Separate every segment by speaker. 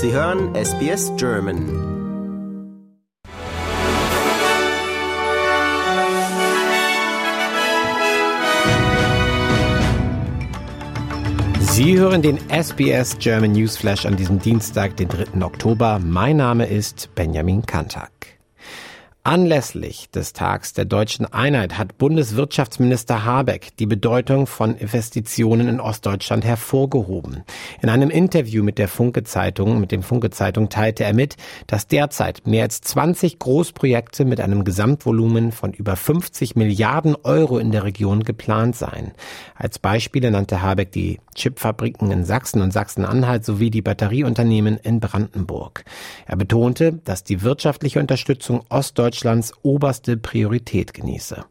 Speaker 1: Sie hören SBS German.
Speaker 2: Sie hören den SBS German Newsflash an diesem Dienstag, den 3. Oktober. Mein Name ist Benjamin Kantak. Anlässlich des Tags der deutschen Einheit hat Bundeswirtschaftsminister Habeck die Bedeutung von Investitionen in Ostdeutschland hervorgehoben. In einem Interview mit der Funke Zeitung, mit dem Funke Zeitung teilte er mit, dass derzeit mehr als 20 Großprojekte mit einem Gesamtvolumen von über 50 Milliarden Euro in der Region geplant seien. Als Beispiele nannte Habeck die Chipfabriken in Sachsen und Sachsen-Anhalt sowie die Batterieunternehmen in Brandenburg. Er betonte, dass die wirtschaftliche Unterstützung Ostdeutschlands Deutschlands oberste Priorität genieße.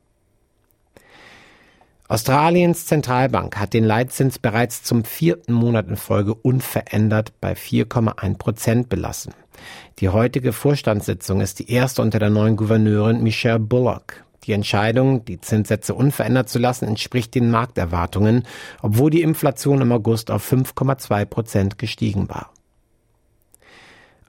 Speaker 2: Australiens Zentralbank hat den Leitzins bereits zum vierten Monat in Folge unverändert bei 4,1 Prozent belassen. Die heutige Vorstandssitzung ist die erste unter der neuen Gouverneurin Michelle Bullock. Die Entscheidung, die Zinssätze unverändert zu lassen, entspricht den Markterwartungen, obwohl die Inflation im August auf 5,2 Prozent gestiegen war.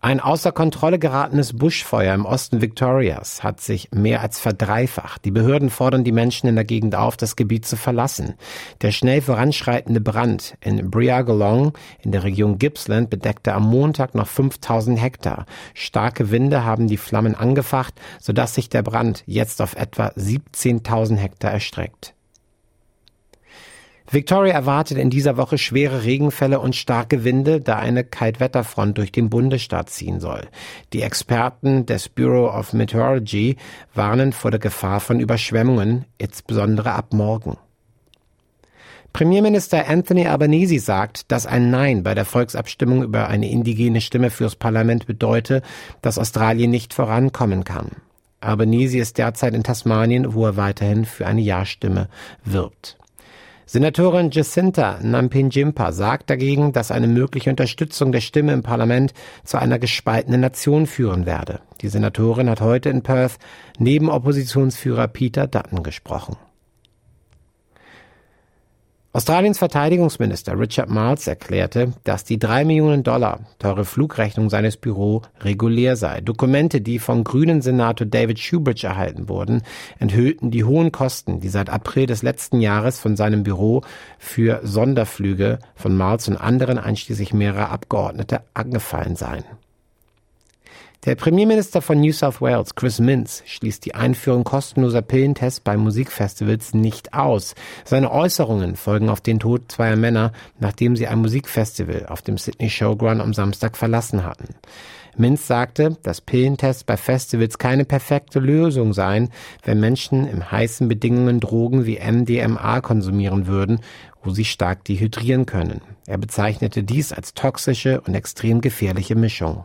Speaker 2: Ein außer Kontrolle geratenes Buschfeuer im Osten Victorias hat sich mehr als verdreifacht. Die Behörden fordern die Menschen in der Gegend auf, das Gebiet zu verlassen. Der schnell voranschreitende Brand in Briargolong in der Region Gippsland bedeckte am Montag noch 5000 Hektar. Starke Winde haben die Flammen angefacht, sodass sich der Brand jetzt auf etwa 17.000 Hektar erstreckt. Victoria erwartet in dieser Woche schwere Regenfälle und starke Winde, da eine Kaltwetterfront durch den Bundesstaat ziehen soll. Die Experten des Bureau of Meteorology warnen vor der Gefahr von Überschwemmungen, insbesondere ab morgen. Premierminister Anthony Albanese sagt, dass ein Nein bei der Volksabstimmung über eine indigene Stimme fürs Parlament bedeute, dass Australien nicht vorankommen kann. Albanese ist derzeit in Tasmanien, wo er weiterhin für eine Ja-Stimme wirbt. Senatorin Jacinta Nampinjimpa sagt dagegen, dass eine mögliche Unterstützung der Stimme im Parlament zu einer gespaltenen Nation führen werde. Die Senatorin hat heute in Perth neben Oppositionsführer Peter Dutton gesprochen. Australiens Verteidigungsminister Richard Marles erklärte, dass die drei Millionen Dollar teure Flugrechnung seines Büros regulär sei. Dokumente, die vom grünen Senator David Shoebridge erhalten wurden, enthüllten die hohen Kosten, die seit April des letzten Jahres von seinem Büro für Sonderflüge von Marles und anderen einschließlich mehrerer Abgeordnete angefallen seien. Der Premierminister von New South Wales, Chris Minns, schließt die Einführung kostenloser Pillentests bei Musikfestivals nicht aus. Seine Äußerungen folgen auf den Tod zweier Männer, nachdem sie ein Musikfestival auf dem Sydney Showground am Samstag verlassen hatten. Minz sagte, dass Pillentests bei Festivals keine perfekte Lösung seien, wenn Menschen in heißen Bedingungen Drogen wie MDMA konsumieren würden, wo sie stark dehydrieren können. Er bezeichnete dies als toxische und extrem gefährliche Mischung.